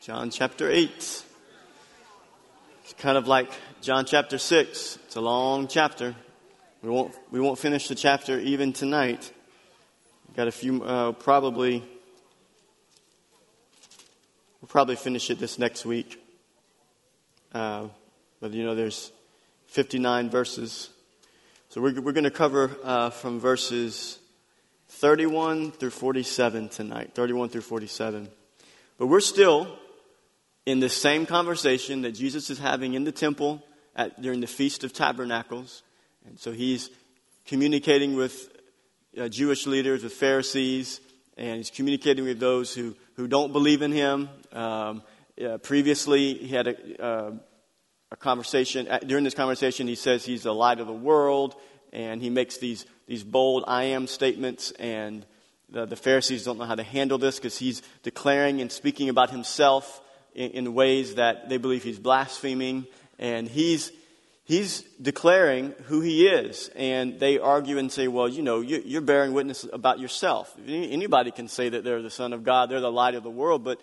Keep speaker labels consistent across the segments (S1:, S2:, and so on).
S1: John chapter 8. It's kind of like John chapter 6. It's a long chapter. We won't, we won't finish the chapter even tonight. Got a few, uh, probably, we'll probably finish it this next week. Uh, but you know, there's 59 verses. So we're, we're going to cover uh, from verses 31 through 47 tonight. 31 through 47. But we're still in the same conversation that Jesus is having in the temple at, during the Feast of Tabernacles. And so he's communicating with uh, Jewish leaders, with Pharisees, and he's communicating with those who, who don't believe in him. Um, uh, previously, he had a, uh, a conversation. During this conversation, he says he's the light of the world, and he makes these, these bold I am statements, and the, the Pharisees don't know how to handle this because he's declaring and speaking about himself in, in ways that they believe he's blaspheming, and he's he's declaring who he is. And they argue and say, well, you know, you're bearing witness about yourself. Anybody can say that they're the Son of God, they're the light of the world, but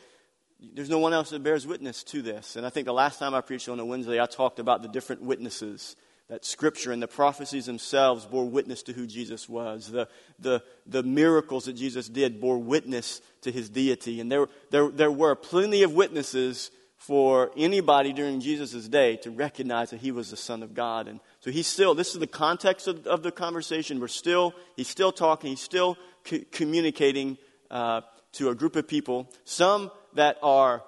S1: there's no one else that bears witness to this. And I think the last time I preached on a Wednesday, I talked about the different witnesses that Scripture and the prophecies themselves bore witness to who Jesus was. The, the, the miracles that Jesus did bore witness to his deity. And there, there, there were plenty of witnesses for anybody during Jesus' day to recognize that he was the Son of God. And so he's still, this is the context of, of the conversation. We're still, he's still talking, he's still co- communicating uh, to a group of people, some that are,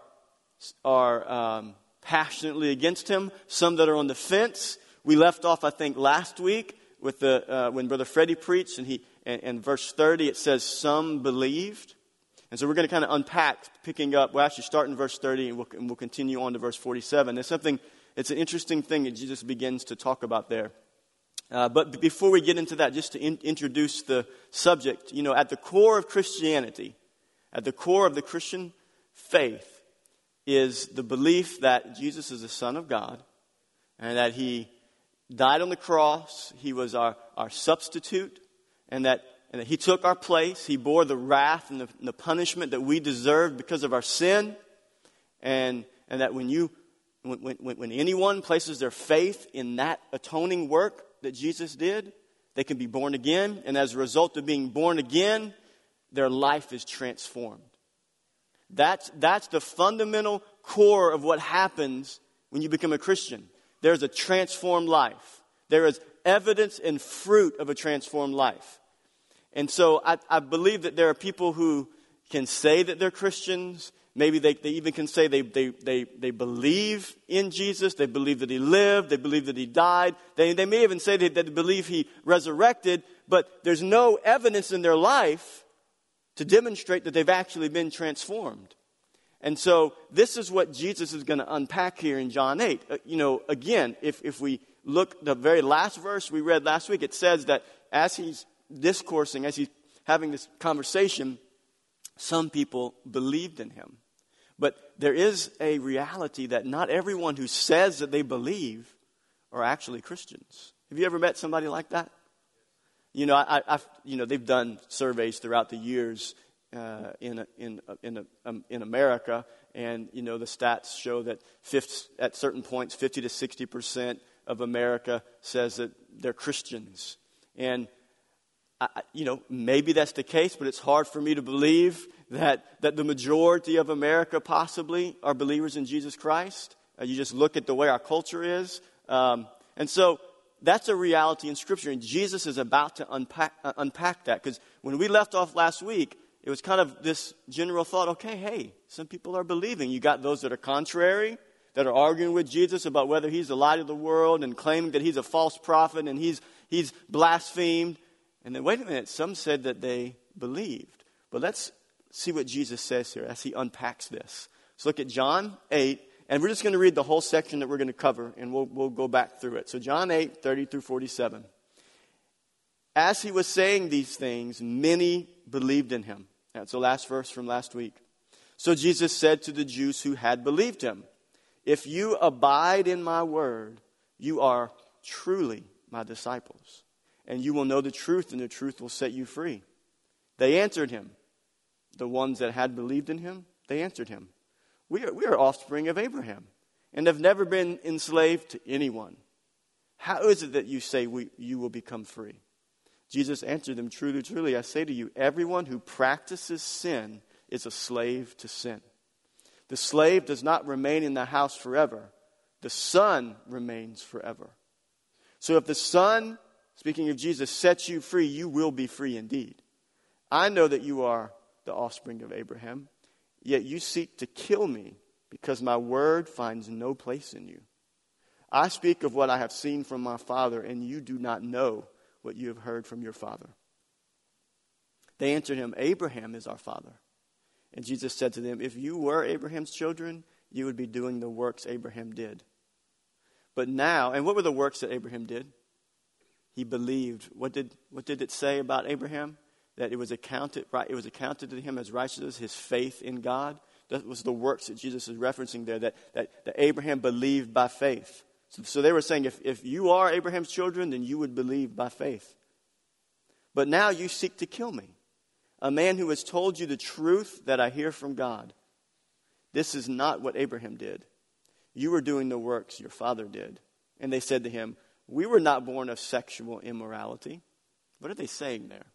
S1: are um, passionately against him, some that are on the fence. We left off, I think, last week with the, uh, when Brother Freddie preached, and, he, and, and verse 30, it says, Some believed. And so we're going to kind of unpack, picking up. We'll actually start in verse 30 and we'll, and we'll continue on to verse 47. There's something, it's an interesting thing that Jesus begins to talk about there. Uh, but before we get into that, just to in, introduce the subject, you know, at the core of Christianity, at the core of the Christian faith, is the belief that Jesus is the Son of God and that He died on the cross, He was our, our substitute, and that and that He took our place. He bore the wrath and the, and the punishment that we deserved because of our sin. And, and that when, you, when, when, when anyone places their faith in that atoning work that Jesus did, they can be born again. And as a result of being born again, their life is transformed. That's, that's the fundamental core of what happens when you become a Christian. There's a transformed life. There is evidence and fruit of a transformed life. And so I, I believe that there are people who can say that they're Christians. Maybe they, they even can say they, they, they, they believe in Jesus. They believe that he lived. They believe that he died. They, they may even say that they believe he resurrected, but there's no evidence in their life to demonstrate that they've actually been transformed. And so this is what Jesus is going to unpack here in John 8. Uh, you know, again, if, if we look the very last verse we read last week, it says that as he's discoursing, as he's having this conversation, some people believed in him. But there is a reality that not everyone who says that they believe are actually Christians. Have you ever met somebody like that? You know, I, have you know they've done surveys throughout the years uh, in, in, in, um, in America, and you know the stats show that 50, at certain points, 50 to 60 percent of America says that they're Christians. And I, you know, maybe that's the case, but it's hard for me to believe that, that the majority of America possibly are believers in Jesus Christ. Uh, you just look at the way our culture is. Um, and so that's a reality in Scripture, and Jesus is about to unpack, uh, unpack that. Because when we left off last week, it was kind of this general thought okay, hey, some people are believing. You got those that are contrary, that are arguing with Jesus about whether he's the light of the world and claiming that he's a false prophet and he's, he's blasphemed. And then, wait a minute, some said that they believed. But let's see what Jesus says here as he unpacks this. Let's look at John 8, and we're just going to read the whole section that we're going to cover, and we'll, we'll go back through it. So, John 8, 30 through 47. As he was saying these things, many believed in him. That's the last verse from last week. So Jesus said to the Jews who had believed him, If you abide in my word, you are truly my disciples and you will know the truth, and the truth will set you free. They answered him. The ones that had believed in him, they answered him, We are, we are offspring of Abraham and have never been enslaved to anyone. How is it that you say we, you will become free? Jesus answered them, Truly, truly, I say to you, everyone who practices sin is a slave to sin. The slave does not remain in the house forever, the son remains forever. So if the son, speaking of Jesus, sets you free, you will be free indeed. I know that you are the offspring of Abraham, yet you seek to kill me because my word finds no place in you. I speak of what I have seen from my father, and you do not know what you have heard from your father. They answered him, Abraham is our father. And Jesus said to them, If you were Abraham's children, you would be doing the works Abraham did. But now, and what were the works that Abraham did? He believed. What did, what did it say about Abraham? That it was accounted right, it was accounted to him as righteousness, his faith in God. That was the works that Jesus is referencing there, that, that, that Abraham believed by faith. So, so they were saying, if, if you are Abraham's children, then you would believe by faith. But now you seek to kill me, a man who has told you the truth that I hear from God. This is not what Abraham did. You were doing the works your father did. And they said to him, We were not born of sexual immorality. What are they saying there?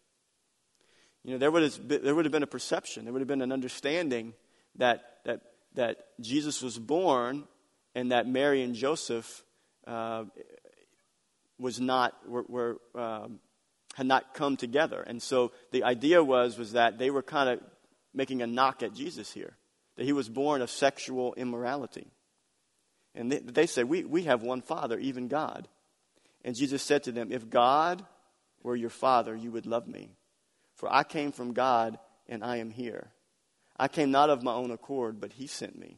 S1: You know, there would, have been, there would have been a perception, there would have been an understanding that, that, that Jesus was born and that Mary and Joseph uh, was not, were, were um, had not come together. And so the idea was, was that they were kind of making a knock at Jesus here, that he was born of sexual immorality. And they, they said, we, we have one Father, even God. And Jesus said to them, If God were your Father, you would love me. For I came from God, and I am here. I came not of my own accord, but he sent me.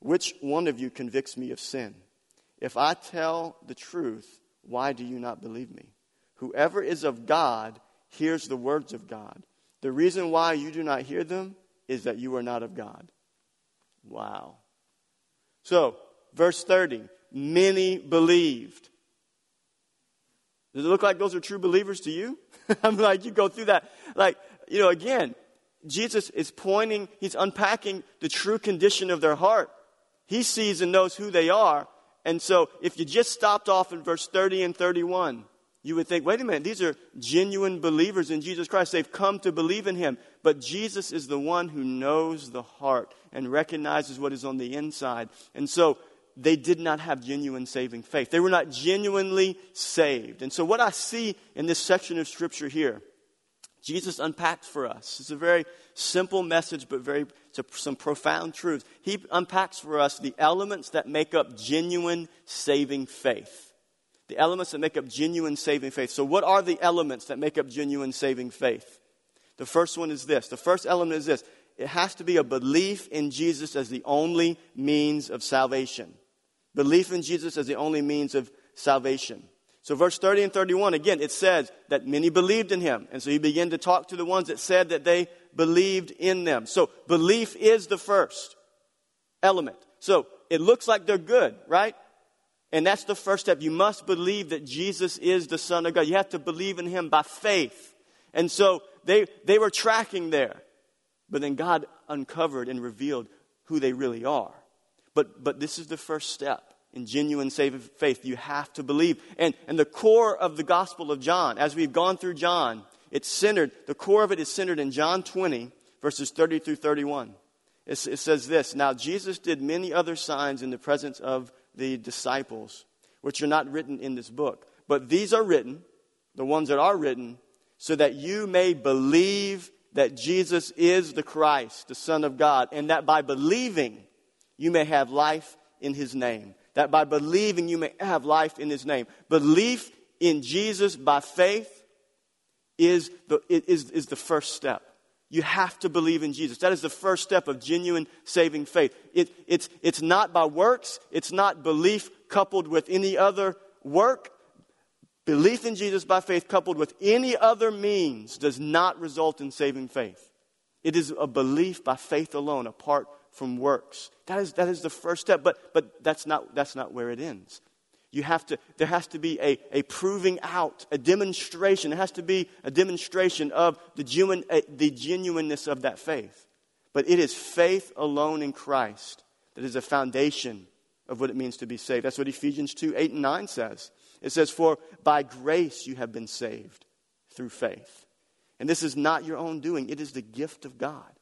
S1: Which one of you convicts me of sin? If I tell the truth, why do you not believe me? Whoever is of God hears the words of God. The reason why you do not hear them is that you are not of God. Wow. So, verse 30 many believed. Does it look like those are true believers to you? I'm like, you go through that. Like, you know, again, Jesus is pointing, he's unpacking the true condition of their heart. He sees and knows who they are. And so if you just stopped off in verse 30 and 31, you would think, wait a minute, these are genuine believers in Jesus Christ. They've come to believe in him. But Jesus is the one who knows the heart and recognizes what is on the inside. And so they did not have genuine saving faith. They were not genuinely saved. And so what I see in this section of scripture here Jesus unpacks for us. It's a very simple message, but very some profound truths. He unpacks for us the elements that make up genuine saving faith. The elements that make up genuine saving faith. So, what are the elements that make up genuine saving faith? The first one is this. The first element is this. It has to be a belief in Jesus as the only means of salvation. Belief in Jesus as the only means of salvation. So, verse 30 and 31, again, it says that many believed in him. And so he began to talk to the ones that said that they believed in them. So, belief is the first element. So, it looks like they're good, right? And that's the first step. You must believe that Jesus is the Son of God. You have to believe in him by faith. And so they, they were tracking there. But then God uncovered and revealed who they really are. But, but this is the first step in genuine faith. You have to believe. And, and the core of the Gospel of John, as we've gone through John, it's centered, the core of it is centered in John 20, verses 30 through 31. It, it says this Now Jesus did many other signs in the presence of the disciples, which are not written in this book. But these are written, the ones that are written, so that you may believe that Jesus is the Christ, the Son of God, and that by believing you may have life in his name that by believing you may have life in his name. Belief in Jesus by faith is the, is, is the first step You have to believe in Jesus. That is the first step of genuine saving faith. It, it's, it's not by works, it's not belief coupled with any other work. Belief in Jesus by faith coupled with any other means does not result in saving faith. It is a belief by faith alone, apart from works. That is, that is the first step, but, but that's, not, that's not where it ends. You have to, there has to be a, a proving out, a demonstration. There has to be a demonstration of the, genuine, the genuineness of that faith. But it is faith alone in Christ that is a foundation of what it means to be saved. That's what Ephesians 2 8 and 9 says. It says, For by grace you have been saved through faith. And this is not your own doing, it is the gift of God,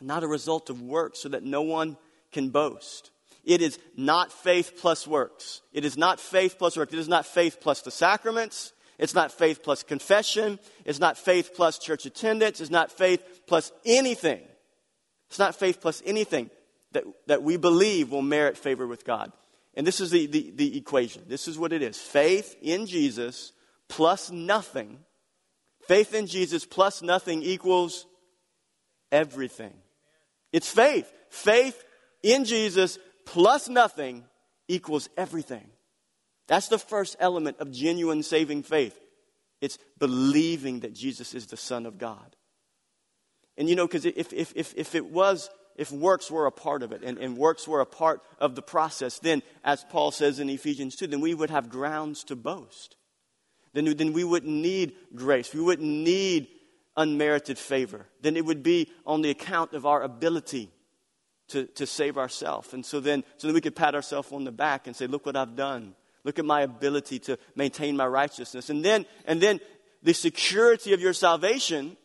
S1: not a result of works, so that no one can boast. It is not faith plus works. It is not faith plus work. It is not faith plus the sacraments. It's not faith plus confession. It's not faith plus church attendance. It's not faith plus anything. It's not faith plus anything that, that we believe will merit favor with God. And this is the, the, the equation. This is what it is faith in Jesus plus nothing. Faith in Jesus plus nothing equals everything. It's faith. Faith in Jesus plus nothing equals everything. That's the first element of genuine saving faith. It's believing that Jesus is the Son of God. And you know, because if, if, if, if it was, if works were a part of it and, and works were a part of the process, then, as Paul says in Ephesians 2, then we would have grounds to boast. Then, then we wouldn't need grace. We wouldn't need unmerited favor. Then it would be on the account of our ability to, to save ourselves. And so then, so then we could pat ourselves on the back and say, look what I've done. Look at my ability to maintain my righteousness. And then, and then the security of your salvation,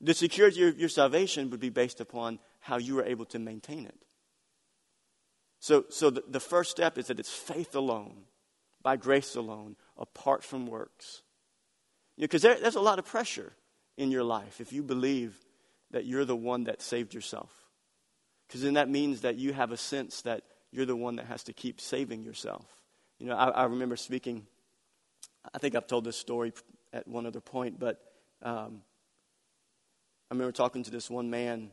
S1: the security of your salvation would be based upon how you are able to maintain it. So, so the, the first step is that it's faith alone, by grace alone, apart from works. Because you know, there, there's a lot of pressure in your life if you believe that you're the one that saved yourself. Because then that means that you have a sense that you're the one that has to keep saving yourself. You know, I, I remember speaking, I think I've told this story at one other point, but um, I remember talking to this one man,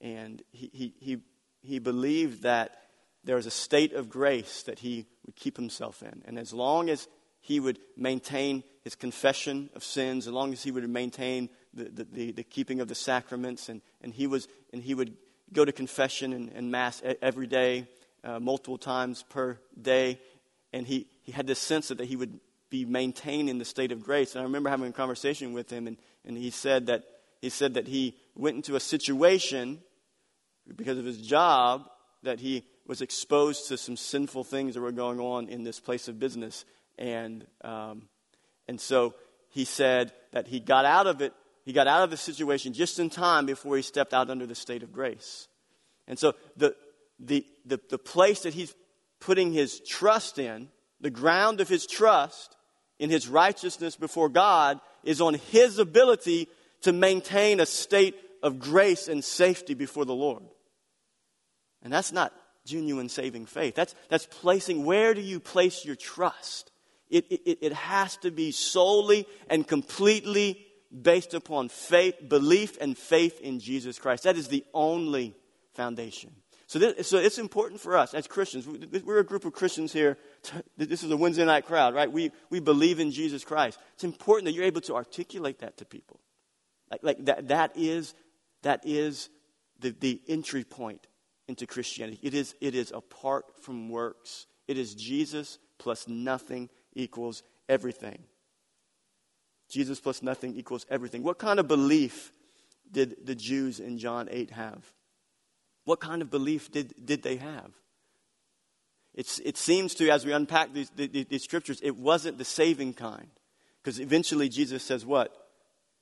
S1: and he, he, he, he believed that there was a state of grace that he would keep himself in. And as long as he would maintain his confession of sins, as long as he would maintain the, the, the, keeping of the sacraments, and, and, he, was, and he would go to confession and, and Mass every day, uh, multiple times per day. And he, he had this sense that he would be maintaining the state of grace. And I remember having a conversation with him, and, and he, said that, he said that he went into a situation because of his job that he was exposed to some sinful things that were going on in this place of business. And, um, and so he said that he got out of it he got out of the situation just in time before he stepped out under the state of grace. And so the, the, the, the place that he's putting his trust in, the ground of his trust in his righteousness before God, is on his ability to maintain a state of grace and safety before the Lord. And that's not genuine saving faith. That's, that's placing, where do you place your trust? It, it, it has to be solely and completely based upon faith, belief and faith in Jesus Christ. That is the only foundation. So, this, so it's important for us as Christians. We're a group of Christians here. This is a Wednesday night crowd, right? We, we believe in Jesus Christ. It's important that you're able to articulate that to people. Like, like that, that is, that is the, the entry point into Christianity. It is, it is apart from works. It is Jesus plus nothing equals everything. Jesus plus nothing equals everything. What kind of belief did the Jews in John 8 have? What kind of belief did, did they have? It's, it seems to, as we unpack these, these, these scriptures, it wasn't the saving kind. Because eventually Jesus says, What?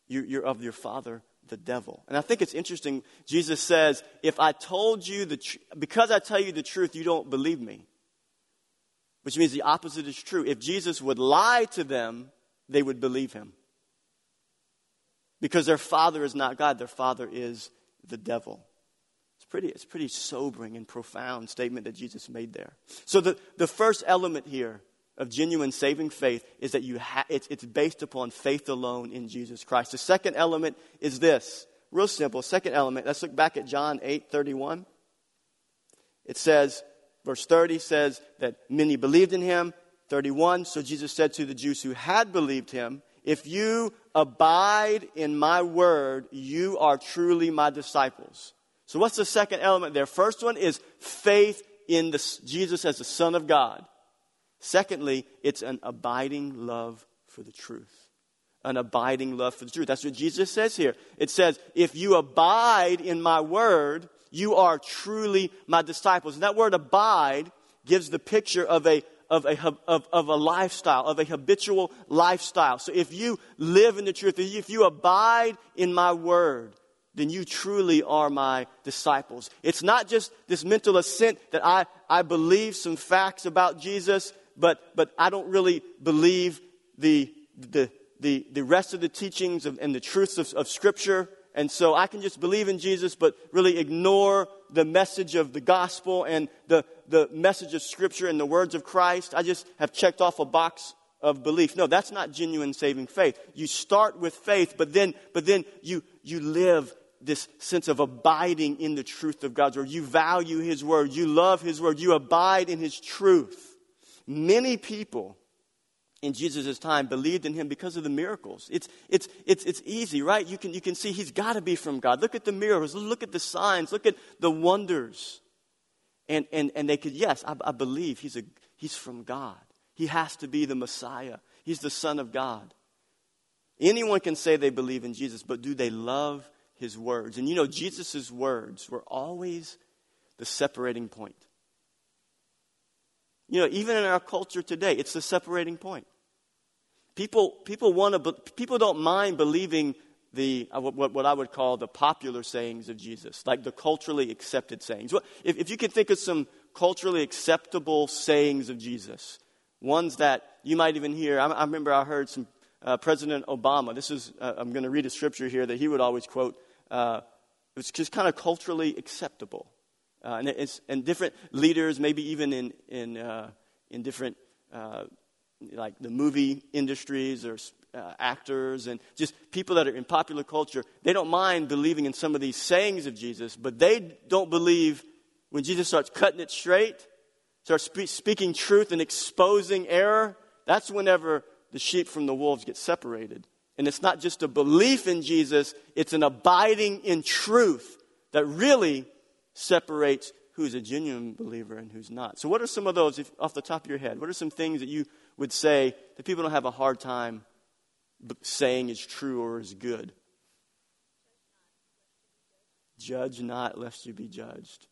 S1: You're, you're of your father, the devil. And I think it's interesting. Jesus says, If I told you the tr- because I tell you the truth, you don't believe me. Which means the opposite is true. If Jesus would lie to them, they would believe him. Because their father is not God, their father is the devil. It's pretty, it's pretty sobering and profound statement that Jesus made there. So the, the first element here of genuine saving faith is that you ha- it's, it's based upon faith alone in Jesus Christ. The second element is this Real simple. Second element. Let's look back at John 8 31. It says, verse 30 says that many believed in him. 31. So Jesus said to the Jews who had believed him, If you abide in my word, you are truly my disciples. So, what's the second element there? First one is faith in the, Jesus as the Son of God. Secondly, it's an abiding love for the truth. An abiding love for the truth. That's what Jesus says here. It says, If you abide in my word, you are truly my disciples. And that word abide gives the picture of a of a, of, of a lifestyle, of a habitual lifestyle. So if you live in the truth, if you abide in my word, then you truly are my disciples. It's not just this mental assent that I, I believe some facts about Jesus, but, but I don't really believe the, the, the, the rest of the teachings of, and the truths of, of Scripture. And so I can just believe in Jesus, but really ignore the message of the gospel and the, the message of Scripture and the words of Christ. I just have checked off a box of belief. No, that's not genuine saving faith. You start with faith, but then, but then you, you live this sense of abiding in the truth of God's word. You value His word. You love His word. You abide in His truth. Many people in Jesus' time believed in him because of the miracles. It's, it's, it's, it's easy, right? You can, you can see he's got to be from God. Look at the miracles. Look at the signs. Look at the wonders. And, and, and they could, yes, I, I believe he's, a, he's from God. He has to be the Messiah. He's the Son of God. Anyone can say they believe in Jesus, but do they love his words? And you know, Jesus' words were always the separating point. You know, even in our culture today, it's the separating point. People, people, want to, people don't mind believing the, uh, what, what I would call the popular sayings of Jesus, like the culturally accepted sayings. If, if you can think of some culturally acceptable sayings of Jesus, ones that you might even hear, I, I remember I heard some uh, President Obama, this is, uh, I'm going to read a scripture here that he would always quote. Uh, it's just kind of culturally acceptable. Uh, and, it's, and different leaders, maybe even in, in, uh, in different, uh, like the movie industries or uh, actors and just people that are in popular culture, they don't mind believing in some of these sayings of Jesus, but they don't believe when Jesus starts cutting it straight, starts spe- speaking truth and exposing error. That's whenever the sheep from the wolves get separated. And it's not just a belief in Jesus, it's an abiding in truth that really separates who's a genuine believer and who's not. So, what are some of those, if, off the top of your head? What are some things that you would say that people don't have a hard time saying is true or is good? Judge not, lest you be judged.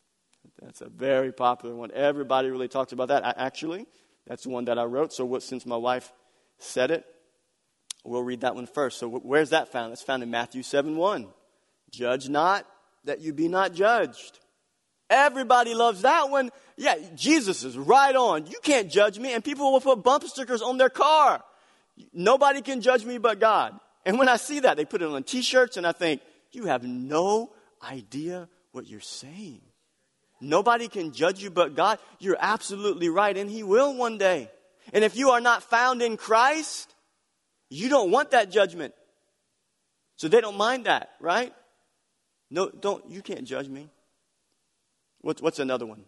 S1: That's a very popular one. Everybody really talks about that. I, actually, that's the one that I wrote. So, what, since my wife said it, we'll read that one first. So, where's that found? That's found in Matthew 7 1. Judge not, that you be not judged. Everybody loves that one. Yeah, Jesus is right on. You can't judge me. And people will put bumper stickers on their car. Nobody can judge me but God. And when I see that, they put it on t shirts, and I think, you have no idea what you're saying. Nobody can judge you but God. You're absolutely right, and He will one day. And if you are not found in Christ, you don't want that judgment. So they don't mind that, right? No, don't, you can't judge me. What's, what's another one?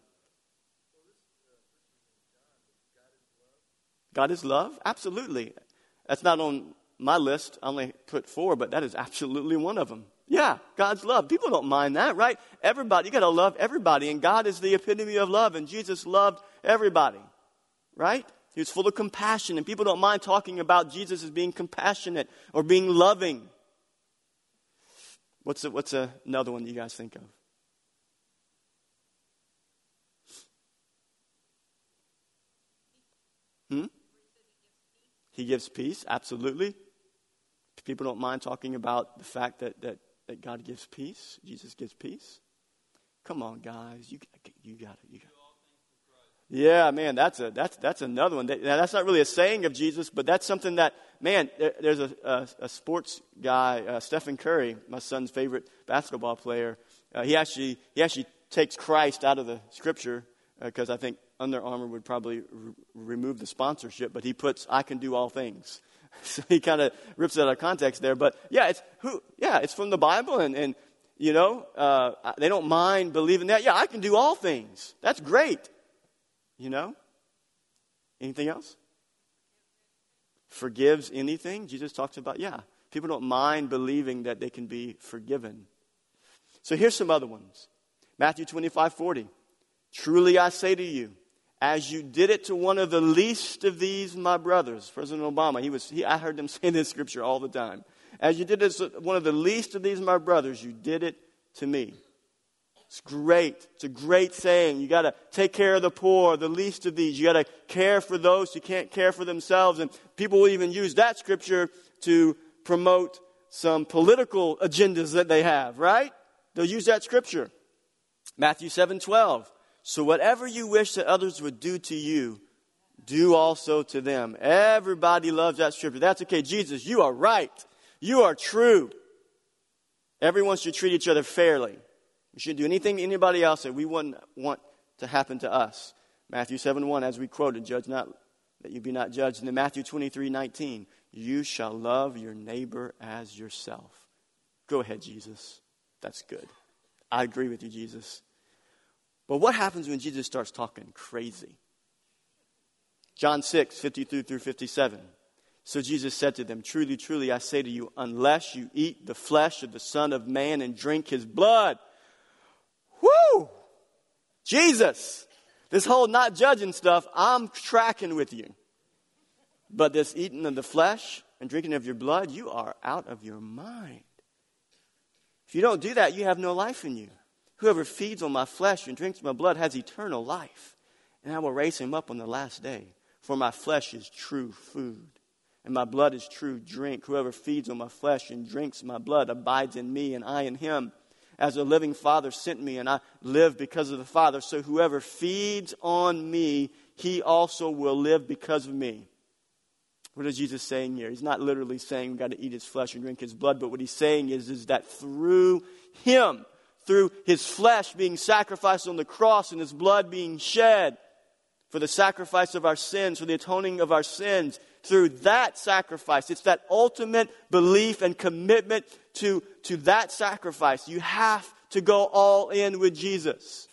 S1: God is love? Absolutely. That's not on my list. I only put four, but that is absolutely one of them. Yeah, God's love. People don't mind that, right? Everybody, you got to love everybody, and God is the epitome of love, and Jesus loved everybody, right? He was full of compassion, and people don't mind talking about Jesus as being compassionate or being loving. What's, a, what's a, another one that you guys think of? Hmm? He gives peace, absolutely. People don't mind talking about the fact that, that, that God gives peace, Jesus gives peace. Come on, guys, you, you got it. You got it. Yeah, man, that's a that's that's another one. That, that's not really a saying of Jesus, but that's something that man. There, there's a, a, a, sports guy, uh, Stephen Curry, my son's favorite basketball player. Uh, he actually he actually takes Christ out of the scripture because I think Under Armour would probably re- remove the sponsorship, but he puts "I can do all things." So he kind of rips it out of context there. But yeah, it's who? Yeah, it's from the Bible, and, and you know uh, they don't mind believing that. Yeah, I can do all things. That's great. You know. Anything else? Forgives anything. Jesus talks about yeah. People don't mind believing that they can be forgiven. So here's some other ones. Matthew 25, 40. Truly I say to you, as you did it to one of the least of these, my brothers, President Obama, he was, he, I heard him say this scripture all the time. As you did it to one of the least of these, my brothers, you did it to me. It's great. It's a great saying. You got to take care of the poor, the least of these. You got to care for those who can't care for themselves. And people will even use that scripture to promote some political agendas that they have, right? They'll use that scripture. Matthew 7 12. So whatever you wish that others would do to you, do also to them. Everybody loves that scripture. That's okay. Jesus, you are right. You are true. Everyone should treat each other fairly. We shouldn't do anything to anybody else that we wouldn't want to happen to us. Matthew 7 1, as we quoted, judge not that you be not judged. And then Matthew 23 19, you shall love your neighbor as yourself. Go ahead, Jesus. That's good. I agree with you, Jesus. But what happens when Jesus starts talking crazy? John 6, 52 through 57. So Jesus said to them, Truly, truly, I say to you, unless you eat the flesh of the Son of Man and drink his blood. Whoo! Jesus! This whole not judging stuff, I'm tracking with you. But this eating of the flesh and drinking of your blood, you are out of your mind. If you don't do that, you have no life in you. Whoever feeds on my flesh and drinks my blood has eternal life, and I will raise him up on the last day. For my flesh is true food, and my blood is true drink. Whoever feeds on my flesh and drinks my blood abides in me, and I in him. As a living Father sent me, and I live because of the Father. So whoever feeds on me, he also will live because of me. What is Jesus saying here? He's not literally saying we've got to eat his flesh and drink his blood, but what he's saying is, is that through him, through his flesh being sacrificed on the cross and his blood being shed for the sacrifice of our sins, for the atoning of our sins. Through that sacrifice, it's that ultimate belief and commitment to, to that sacrifice. You have to go all in with Jesus.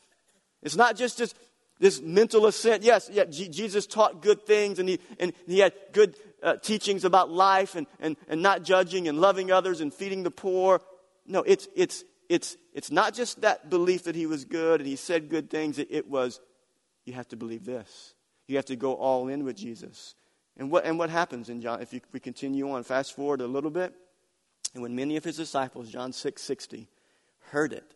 S1: It's not just this, this mental assent. Yes, yeah, G- Jesus taught good things and he, and he had good uh, teachings about life and, and, and not judging and loving others and feeding the poor. No, it's, it's, it's, it's not just that belief that he was good and he said good things. It, it was, you have to believe this. You have to go all in with Jesus. And what, and what happens in John, if you, we continue on, fast forward a little bit, and when many of his disciples, John 6 60, heard it,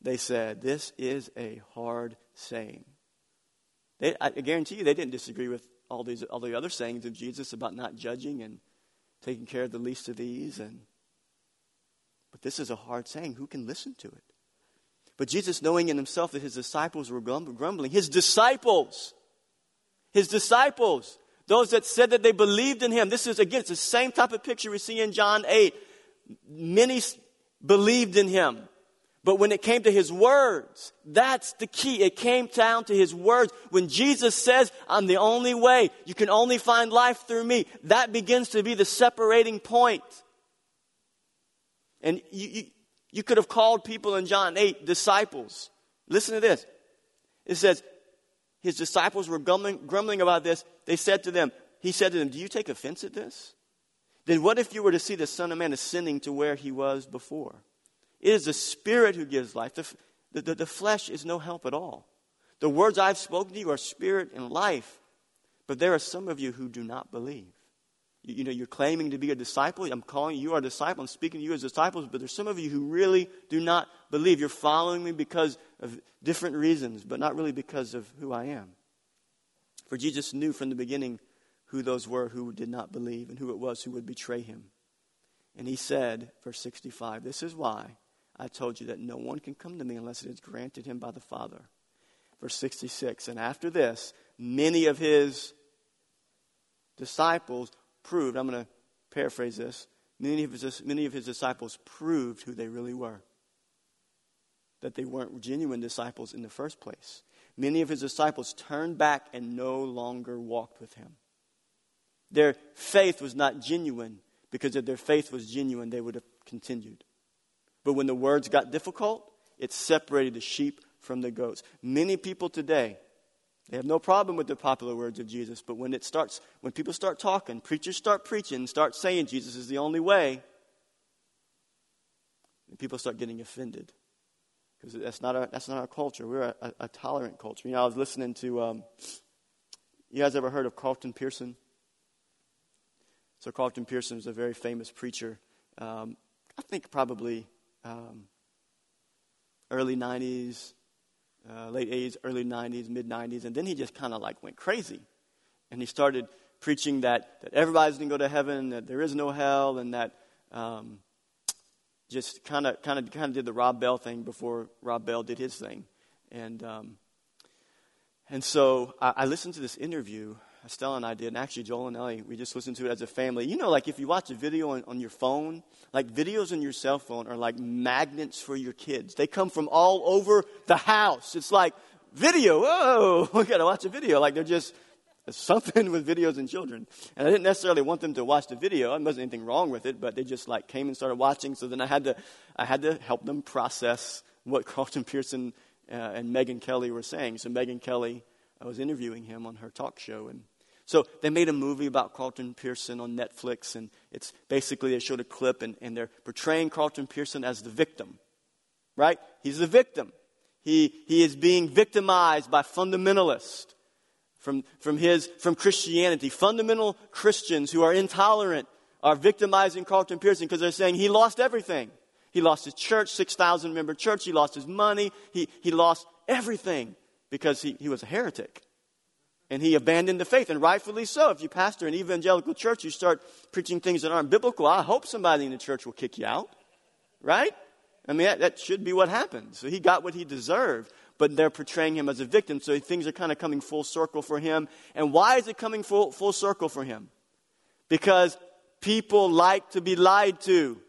S1: they said, This is a hard saying. They, I guarantee you they didn't disagree with all, these, all the other sayings of Jesus about not judging and taking care of the least of these and but this is a hard saying. Who can listen to it? But Jesus, knowing in himself that his disciples were grumbling, his disciples, his disciples, those that said that they believed in him, this is, again, it's the same type of picture we see in John 8. Many believed in him. But when it came to his words, that's the key. It came down to his words. When Jesus says, I'm the only way, you can only find life through me, that begins to be the separating point. And you, you, you could have called people in John 8 disciples. Listen to this. It says, his disciples were grumbling, grumbling about this. They said to them, he said to them, Do you take offense at this? Then what if you were to see the Son of Man ascending to where he was before? It is the Spirit who gives life. The, the, the, the flesh is no help at all. The words I've spoken to you are spirit and life. But there are some of you who do not believe. You, you know, you're claiming to be a disciple. I'm calling you a disciple. I'm speaking to you as disciples, but there's some of you who really do not believe. You're following me because of different reasons, but not really because of who I am. For Jesus knew from the beginning who those were who did not believe and who it was who would betray him. And he said, verse 65, This is why I told you that no one can come to me unless it is granted him by the Father. Verse 66, and after this, many of his disciples proved, I'm going to paraphrase this, many of, his, many of his disciples proved who they really were. That they weren't genuine disciples in the first place. Many of his disciples turned back and no longer walked with him. Their faith was not genuine because if their faith was genuine, they would have continued. But when the words got difficult, it separated the sheep from the goats. Many people today, they have no problem with the popular words of Jesus, but when it starts, when people start talking, preachers start preaching, start saying Jesus is the only way, and people start getting offended because that's not our that's not our culture. We're a, a, a tolerant culture. You know, I was listening to. Um, you guys ever heard of Carlton Pearson? So Carlton Pearson is a very famous preacher. Um, I think probably um, early '90s, uh, late '80s, early '90s, mid '90s, and then he just kind of like went crazy, and he started preaching that that everybody's going to go to heaven, that there is no hell, and that um, just kind of kind of kind of did the Rob Bell thing before Rob Bell did his thing, and um, and so I, I, listened to this interview. Estelle and I did, and actually Joel and Ellie, we just listened to it as a family. You know, like if you watch a video on, on your phone, like videos on your cell phone are like magnets for your kids. They come from all over the house. It's like video. Oh, we got to watch a video. Like they're just something with videos and children. And I didn't necessarily want them to watch the video. There wasn't anything wrong with it, but they just like came and started watching. So then I had to, I had to help them process what Carlton Pearson uh, and Megyn Kelly were saying. So Megyn Kelly, I was interviewing him on her talk show, and so they made a movie about Carlton Pearson on Netflix, and it's basically they showed a clip, and, and they're portraying Carlton Pearson as the victim, right? He's the victim. He, he is being victimized by fundamentalists from, from, his, from Christianity. Fundamental Christians who are intolerant are victimizing Carlton Pearson because they're saying he lost everything. He lost his church, 6,000 member church. He lost his money. He, he lost everything because he, he was a heretic. And he abandoned the faith, and rightfully so. If you pastor an evangelical church, you start preaching things that aren't biblical, I hope somebody in the church will kick you out. Right? I mean, that, that should be what happened. So he got what he deserved but they're portraying him as a victim. So things are kind of coming full circle for him. And why is it coming full, full circle for him? Because people like to be lied to.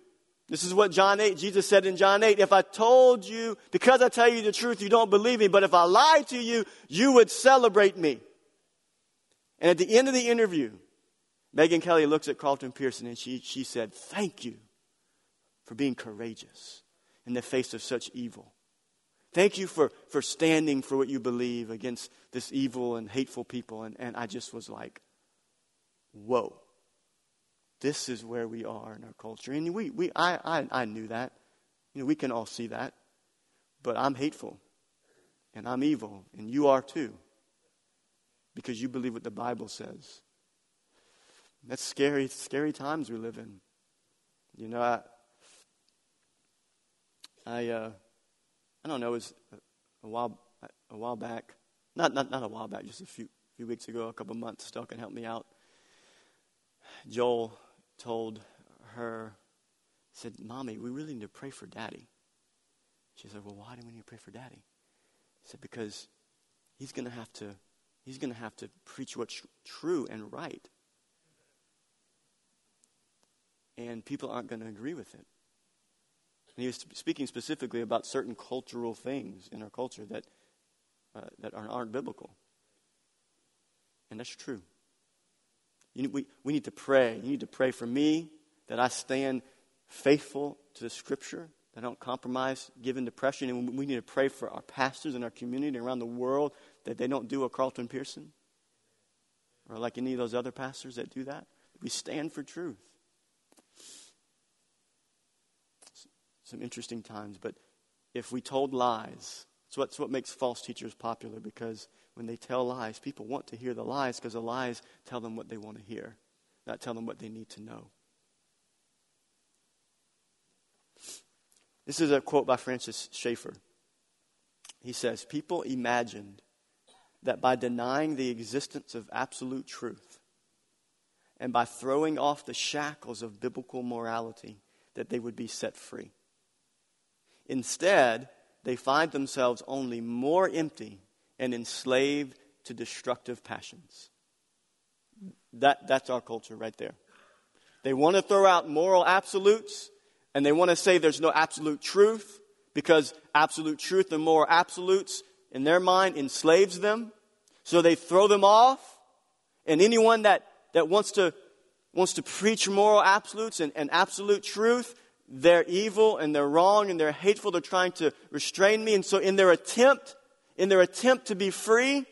S1: This is what John 8, Jesus said in John 8, if I told you, because I tell you the truth, you don't believe me, but if I lied to you, you would celebrate me. And at the end of the interview, Megyn Kelly looks at Carlton Pearson and she, she said, Thank you for being courageous in the face of such evil. Thank you for, for standing for what you believe against this evil and hateful people. And, and I just was like, whoa, this is where we are in our culture. And we, we, I, I, I knew that. You know, we can all see that. But I'm hateful, and I'm evil, and you are too, because you believe what the Bible says. That's scary, scary times we live in. You know, I, I uh, I don't know, it was a while, a while back. Not, not, not a while back, just a few, few weeks ago, a couple months. Estelle can help me out. Joel told her, said, Mommy, we really need to pray for Daddy. She said, Well, why do we need to pray for Daddy? He said, Because he's going to have to, he's going to have to preach what's true and right. And people aren't going to agree with it. And he was speaking specifically about certain cultural things in our culture that, uh, that aren't, aren't biblical. And that's true. You, we, we need to pray. You need to pray for me that I stand faithful to the scripture, I don't compromise given depression. And we need to pray for our pastors in our community around the world that they don't do a Carlton Pearson or like any of those other pastors that do that. We stand for truth. some interesting times. But if we told lies, it's what, it's what makes false teachers popular because when they tell lies, people want to hear the lies because the lies tell them what they want to hear, not tell them what they need to know. This is a quote by Francis Schaeffer. He says, People imagined that by denying the existence of absolute truth and by throwing off the shackles of biblical morality, that they would be set free. Instead, they find themselves only more empty and enslaved to destructive passions. That, that's our culture right there. They want to throw out moral absolutes and they want to say there's no absolute truth because absolute truth and moral absolutes in their mind enslaves them. So they throw them off and anyone that that wants to, wants to preach moral absolutes and, and absolute truth, they're evil and they're wrong and they're hateful. They're trying to restrain me. And so in their attempt, in their attempt to be free,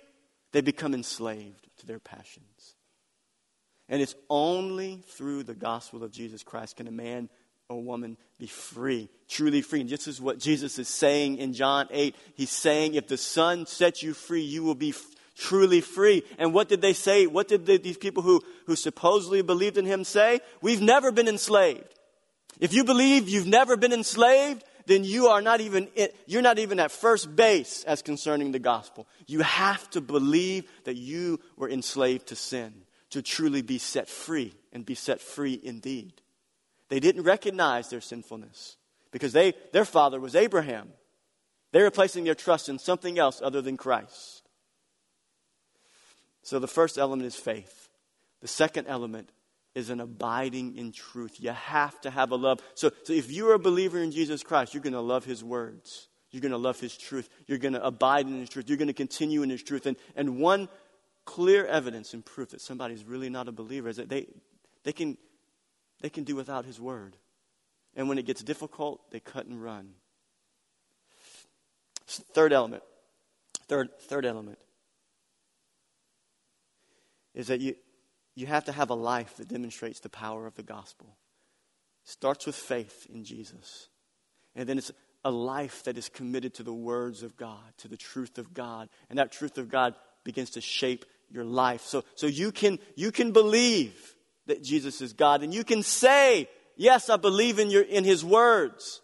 S1: they become enslaved to their passions. And it's only through the gospel of Jesus Christ can a man or woman be free, truly free. And this is what Jesus is saying in John 8. He's saying, if the Son sets you free, you will be f- truly free. And what did they say? What did the, these people who, who supposedly believed in him say? We've never been enslaved. If you believe you've never been enslaved, then you are not even you're not even at first base as concerning the gospel. You have to believe that you were enslaved to sin to truly be set free and be set free indeed. They didn't recognize their sinfulness because they, their father was Abraham. They were placing their trust in something else other than Christ. So the first element is faith. The second element is an abiding in truth. You have to have a love. So, so if you're a believer in Jesus Christ, you're going to love his words. You're going to love his truth. You're going to abide in his truth. You're going to continue in his truth. And, and one clear evidence and proof that somebody's really not a believer is that they, they, can, they can do without his word. And when it gets difficult, they cut and run. Third element. Third, third element is that you, you have to have a life that demonstrates the power of the gospel. Starts with faith in Jesus. And then it's a life that is committed to the words of God, to the truth of God. And that truth of God begins to shape your life. So, so you, can, you can believe that Jesus is God and you can say, yes, I believe in, your, in his words.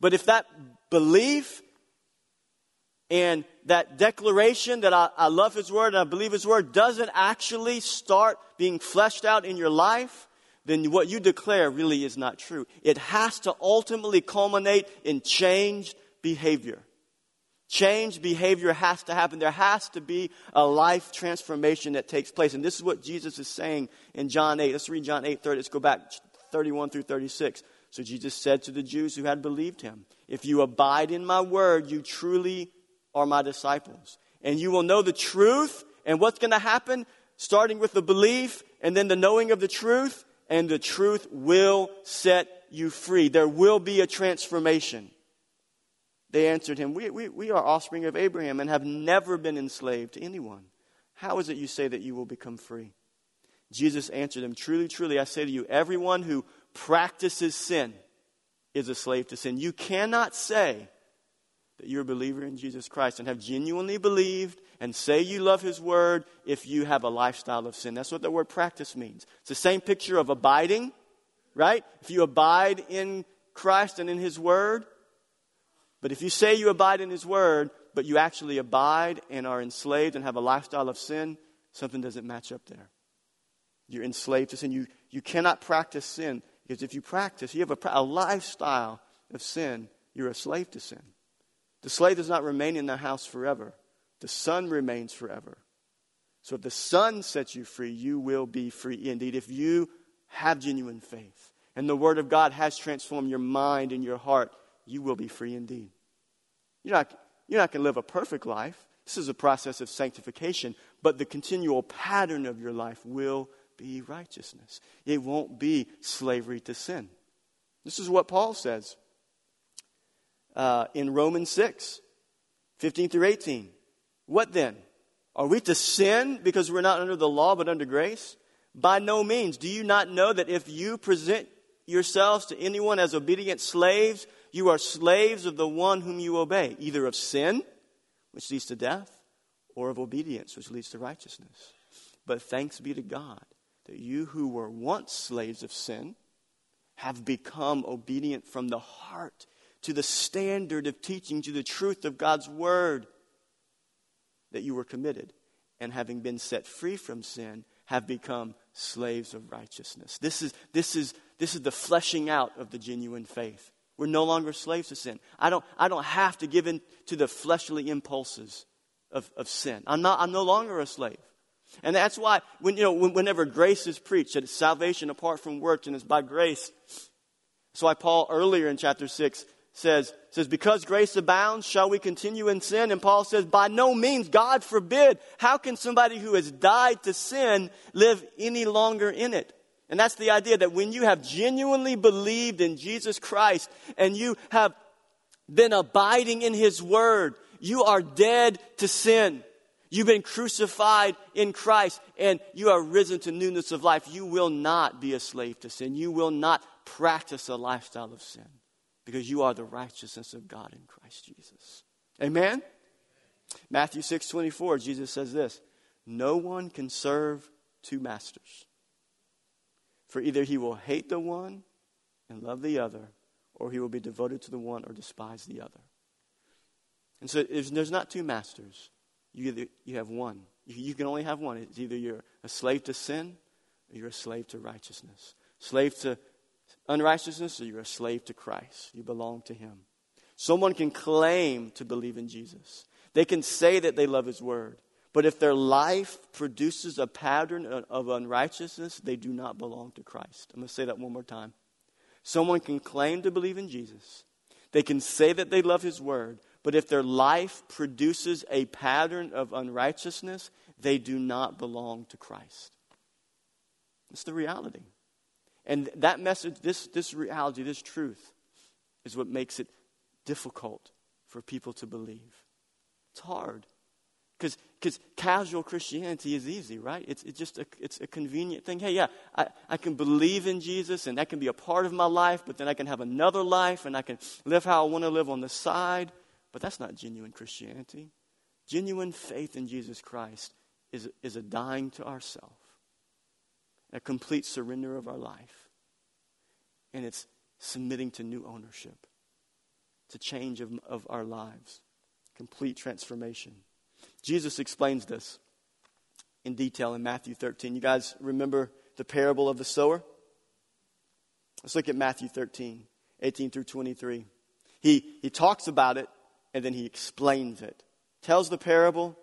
S1: But if that belief and that declaration that I, I love his word and I believe his word doesn't actually start being fleshed out in your life, then what you declare really is not true. It has to ultimately culminate in changed behavior. Change behavior has to happen. There has to be a life transformation that takes place. And this is what Jesus is saying in John 8. Let's read John 8, 30. Let's go back 31 through 36. So Jesus said to the Jews who had believed him, If you abide in my word, you truly are my disciples. And you will know the truth. And what's going to happen? Starting with the belief and then the knowing of the truth. And the truth will set you free. There will be a transformation. They answered him, we, we, we are offspring of Abraham and have never been enslaved to anyone. How is it you say that you will become free? Jesus answered them, Truly, truly, I say to you, everyone who practices sin is a slave to sin. You cannot say that you're a believer in Jesus Christ and have genuinely believed and say you love His Word if you have a lifestyle of sin. That's what the word practice means. It's the same picture of abiding, right? If you abide in Christ and in His Word, but if you say you abide in His Word, but you actually abide and are enslaved and have a lifestyle of sin, something doesn't match up there. You're enslaved to sin. You, you cannot practice sin because if you practice, you have a, a lifestyle of sin, you're a slave to sin. The slave does not remain in the house forever, the son remains forever. So if the son sets you free, you will be free indeed. If you have genuine faith and the word of God has transformed your mind and your heart, you will be free indeed. You're not, you're not going to live a perfect life. This is a process of sanctification, but the continual pattern of your life will be righteousness. It won't be slavery to sin. This is what Paul says uh, in Romans 6 15 through 18. What then? Are we to sin because we're not under the law but under grace? By no means. Do you not know that if you present yourselves to anyone as obedient slaves, you are slaves of the one whom you obey, either of sin, which leads to death, or of obedience, which leads to righteousness. But thanks be to God that you who were once slaves of sin have become obedient from the heart to the standard of teaching, to the truth of God's word, that you were committed. And having been set free from sin, have become slaves of righteousness. This is, this is, this is the fleshing out of the genuine faith. We're no longer slaves to sin. I don't, I don't have to give in to the fleshly impulses of, of sin. I'm, not, I'm no longer a slave. And that's why, when, you know, whenever grace is preached, that it's salvation apart from works and it's by grace. That's why Paul earlier in chapter 6 says, says, because grace abounds, shall we continue in sin? And Paul says, by no means, God forbid. How can somebody who has died to sin live any longer in it? And that's the idea that when you have genuinely believed in Jesus Christ and you have been abiding in His Word, you are dead to sin. You've been crucified in Christ and you are risen to newness of life. You will not be a slave to sin. You will not practice a lifestyle of sin because you are the righteousness of God in Christ Jesus. Amen? Matthew 6 24, Jesus says this No one can serve two masters. For either he will hate the one and love the other, or he will be devoted to the one or despise the other. And so there's not two masters. You, either, you have one. You, you can only have one. It's either you're a slave to sin or you're a slave to righteousness. Slave to unrighteousness or you're a slave to Christ. You belong to Him. Someone can claim to believe in Jesus. They can say that they love His Word. But if their life produces a pattern of unrighteousness, they do not belong to Christ. I'm going to say that one more time. Someone can claim to believe in Jesus. They can say that they love His Word. But if their life produces a pattern of unrighteousness, they do not belong to Christ. It's the reality. And that message, this, this reality, this truth, is what makes it difficult for people to believe. It's hard. Because casual Christianity is easy, right? It's, it's just a, it's a convenient thing. Hey, yeah, I, I can believe in Jesus and that can be a part of my life, but then I can have another life and I can live how I want to live on the side. But that's not genuine Christianity. Genuine faith in Jesus Christ is, is a dying to ourself a complete surrender of our life. And it's submitting to new ownership. A change of, of our lives, complete transformation. Jesus explains this in detail in Matthew 13. You guys remember the parable of the sower? Let's look at Matthew 13, 18 through 23. He, he talks about it and then he explains it. Tells the parable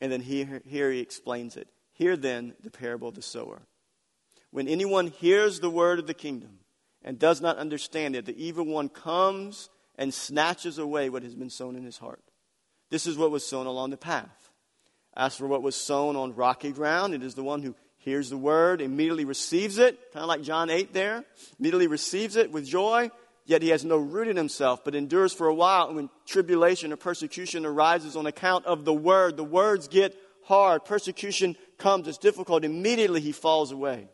S1: and then here, here he explains it. Hear then the parable of the sower. When anyone hears the word of the kingdom and does not understand it, the evil one comes and snatches away what has been sown in his heart. This is what was sown along the path. As for what was sown on rocky ground, it is the one who hears the word, immediately receives it, kind of like John 8 there, immediately receives it with joy, yet he has no root in himself, but endures for a while. And when tribulation or persecution arises on account of the word, the words get hard. Persecution comes, it's difficult. Immediately he falls away.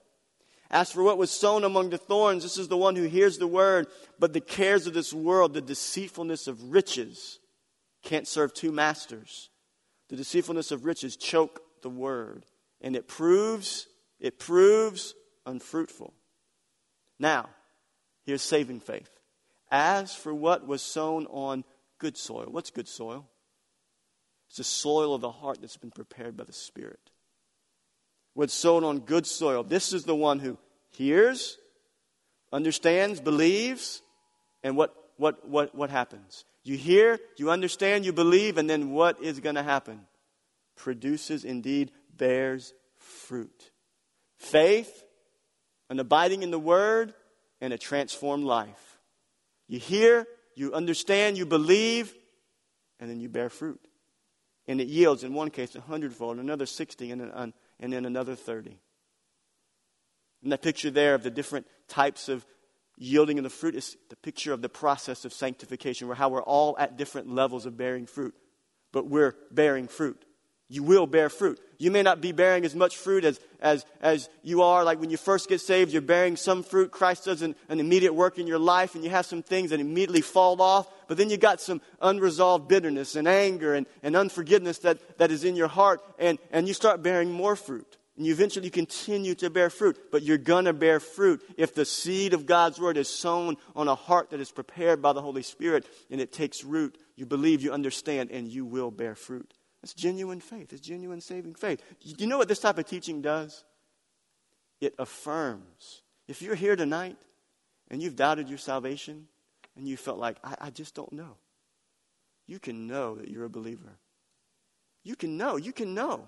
S1: As for what was sown among the thorns, this is the one who hears the word, but the cares of this world, the deceitfulness of riches, can't serve two masters. The deceitfulness of riches choke the word, and it proves, it proves unfruitful. Now, here's saving faith. As for what was sown on good soil, what's good soil? It's the soil of the heart that's been prepared by the Spirit was sown on good soil. This is the one who hears, understands, believes, and what, what, what, what happens? You hear, you understand, you believe, and then what is going to happen? Produces, indeed, bears fruit. Faith, an abiding in the Word, and a transformed life. You hear, you understand, you believe, and then you bear fruit. And it yields, in one case, a hundredfold, another sixty, and an, and then another 30. And that picture there of the different types of yielding of the fruit is the picture of the process of sanctification, where how we're all at different levels of bearing fruit, but we're bearing fruit. You will bear fruit. You may not be bearing as much fruit as, as, as you are. Like when you first get saved, you're bearing some fruit. Christ does an, an immediate work in your life, and you have some things that immediately fall off. But then you got some unresolved bitterness and anger and, and unforgiveness that, that is in your heart, and, and you start bearing more fruit. And you eventually continue to bear fruit, but you're going to bear fruit if the seed of God's word is sown on a heart that is prepared by the Holy Spirit and it takes root. You believe, you understand, and you will bear fruit. It's genuine faith. It's genuine saving faith. You know what this type of teaching does? It affirms. If you're here tonight and you've doubted your salvation and you felt like, I, I just don't know, you can know that you're a believer. You can know. You can know.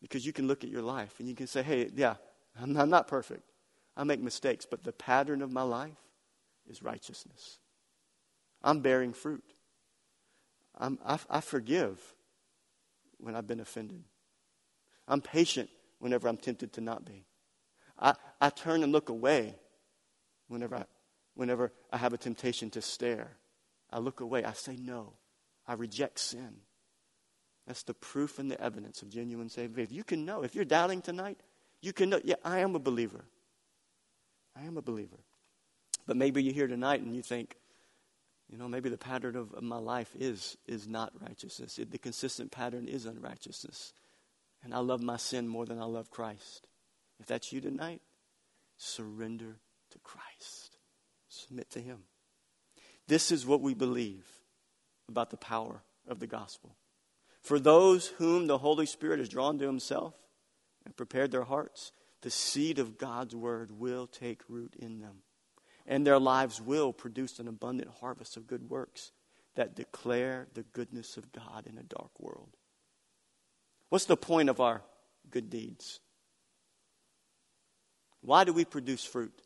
S1: Because you can look at your life and you can say, hey, yeah, I'm not, I'm not perfect. I make mistakes, but the pattern of my life, is righteousness. I'm bearing fruit. I'm, I, I forgive when I've been offended. I'm patient whenever I'm tempted to not be. I, I turn and look away whenever I, whenever I have a temptation to stare. I look away. I say no. I reject sin. That's the proof and the evidence of genuine saving faith. You can know. If you're doubting tonight, you can know, yeah, I am a believer. I am a believer. But maybe you're here tonight and you think, you know, maybe the pattern of, of my life is, is not righteousness. It, the consistent pattern is unrighteousness. And I love my sin more than I love Christ. If that's you tonight, surrender to Christ. Submit to Him. This is what we believe about the power of the gospel. For those whom the Holy Spirit has drawn to Himself and prepared their hearts, the seed of God's word will take root in them. And their lives will produce an abundant harvest of good works that declare the goodness of God in a dark world. What's the point of our good deeds? Why do we produce fruit?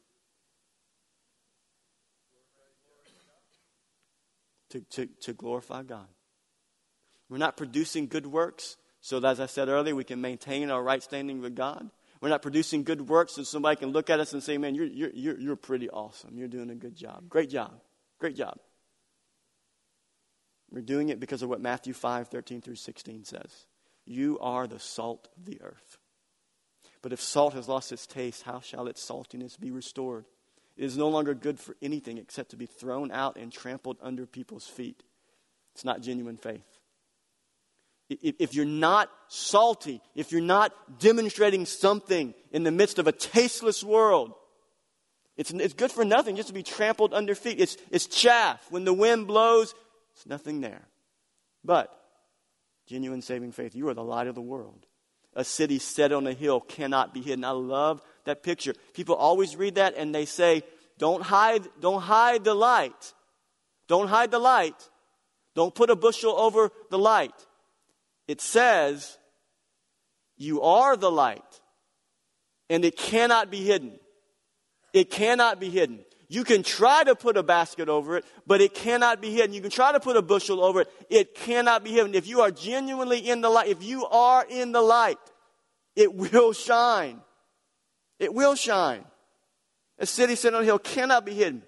S1: To, to, to glorify God. We're not producing good works so that, as I said earlier, we can maintain our right standing with God. We're not producing good works so somebody can look at us and say, man, you're, you're, you're, pretty awesome. You're doing a good job. Great job. Great job. We're doing it because of what Matthew 5, 13 through 16 says. You are the salt of the earth. But if salt has lost its taste, how shall its saltiness be restored? It is no longer good for anything except to be thrown out and trampled under people's feet. It's not genuine faith. If you're not salty, if you're not demonstrating something in the midst of a tasteless world, it's, it's good for nothing just to be trampled under feet. It's, it's chaff. When the wind blows, it's nothing there. But genuine saving faith, you are the light of the world. A city set on a hill cannot be hidden. I love that picture. People always read that and they say, don't hide, don't hide the light. Don't hide the light. Don't put a bushel over the light. It says, you are the light and it cannot be hidden. It cannot be hidden. You can try to put a basket over it, but it cannot be hidden. You can try to put a bushel over it. It cannot be hidden. If you are genuinely in the light, if you are in the light, it will shine. It will shine. A city set on a hill cannot be hidden.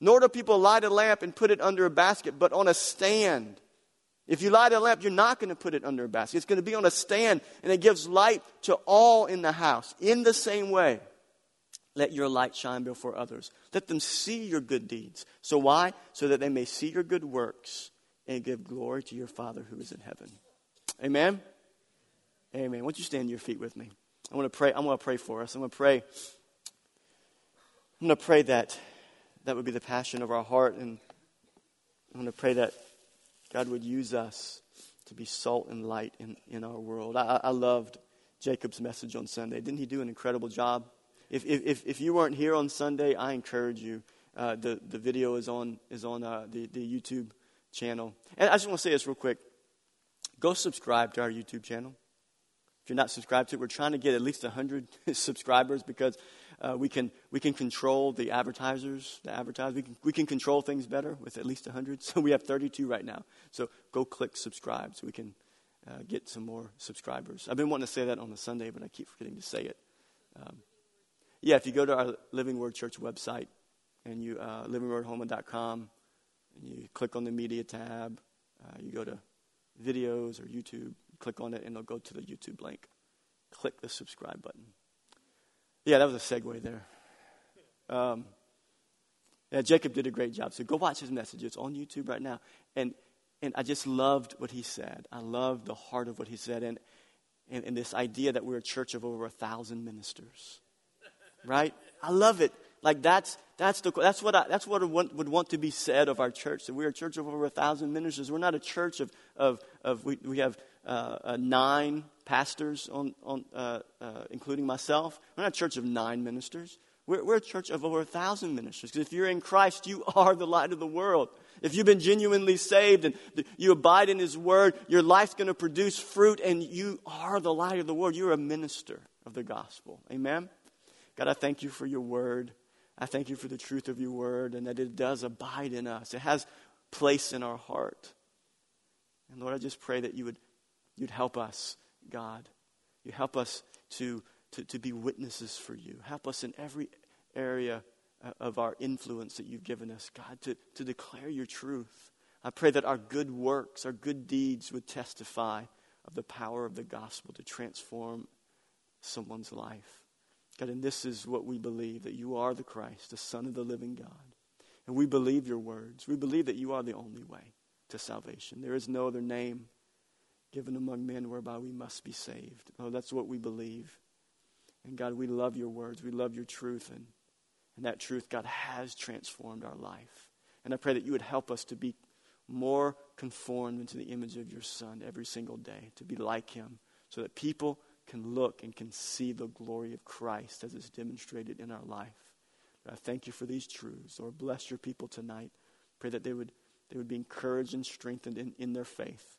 S1: Nor do people light a lamp and put it under a basket, but on a stand. If you light a lamp, you're not going to put it under a basket. It's going to be on a stand, and it gives light to all in the house. In the same way, let your light shine before others. Let them see your good deeds. So, why? So that they may see your good works and give glory to your Father who is in heaven. Amen? Amen. Why don't you stand to your feet with me? I want to pray. I'm going to pray for us. I'm going to pray. I'm going to pray that that would be the passion of our heart. And I'm going to pray that God would use us to be salt and light in, in our world. I, I loved Jacob's message on Sunday. Didn't he do an incredible job? If, if, if you weren't here on Sunday, I encourage you. Uh, the, the video is on, is on uh, the, the YouTube channel. And I just want to say this real quick. Go subscribe to our YouTube channel. If you're not subscribed to it, we're trying to get at least 100 subscribers because uh, we, can, we can control the advertisers, the advertisers. We can, we can control things better with at least 100. So we have 32 right now. So go click subscribe so we can uh, get some more subscribers. I've been wanting to say that on a Sunday, but I keep forgetting to say it. Um, yeah, if you go to our Living Word Church website and you uh, livingwordhoma.com and you click on the media tab, uh, you go to videos or YouTube, click on it, and it'll go to the YouTube link. Click the subscribe button. Yeah, that was a segue there. Um, yeah, Jacob did a great job. So go watch his message. It's on YouTube right now. And and I just loved what he said. I loved the heart of what he said, and and, and this idea that we're a church of over a thousand ministers right? I love it. Like that's that's the that's what I, that's what I want, would want to be said of our church. That we're a church of over a thousand ministers. We're not a church of of of we we have uh, uh, nine pastors on on uh, uh including myself. We're not a church of nine ministers. We're, we're a church of over a thousand ministers. Because if you're in Christ, you are the light of the world. If you've been genuinely saved and you abide in His Word, your life's going to produce fruit, and you are the light of the world. You're a minister of the gospel. Amen. God, I thank you for your word. I thank you for the truth of your word and that it does abide in us. It has place in our heart. And Lord, I just pray that you would you'd help us, God. You help us to, to, to be witnesses for you. Help us in every area uh, of our influence that you've given us, God, to, to declare your truth. I pray that our good works, our good deeds would testify of the power of the gospel to transform someone's life. God, and this is what we believe that you are the Christ, the Son of the living God. And we believe your words. We believe that you are the only way to salvation. There is no other name given among men whereby we must be saved. Oh, that's what we believe. And God, we love your words. We love your truth. And, and that truth, God, has transformed our life. And I pray that you would help us to be more conformed into the image of your Son every single day, to be like him, so that people can look and can see the glory of Christ as it's demonstrated in our life. I thank you for these truths. Lord, bless your people tonight. Pray that they would, they would be encouraged and strengthened in, in their faith.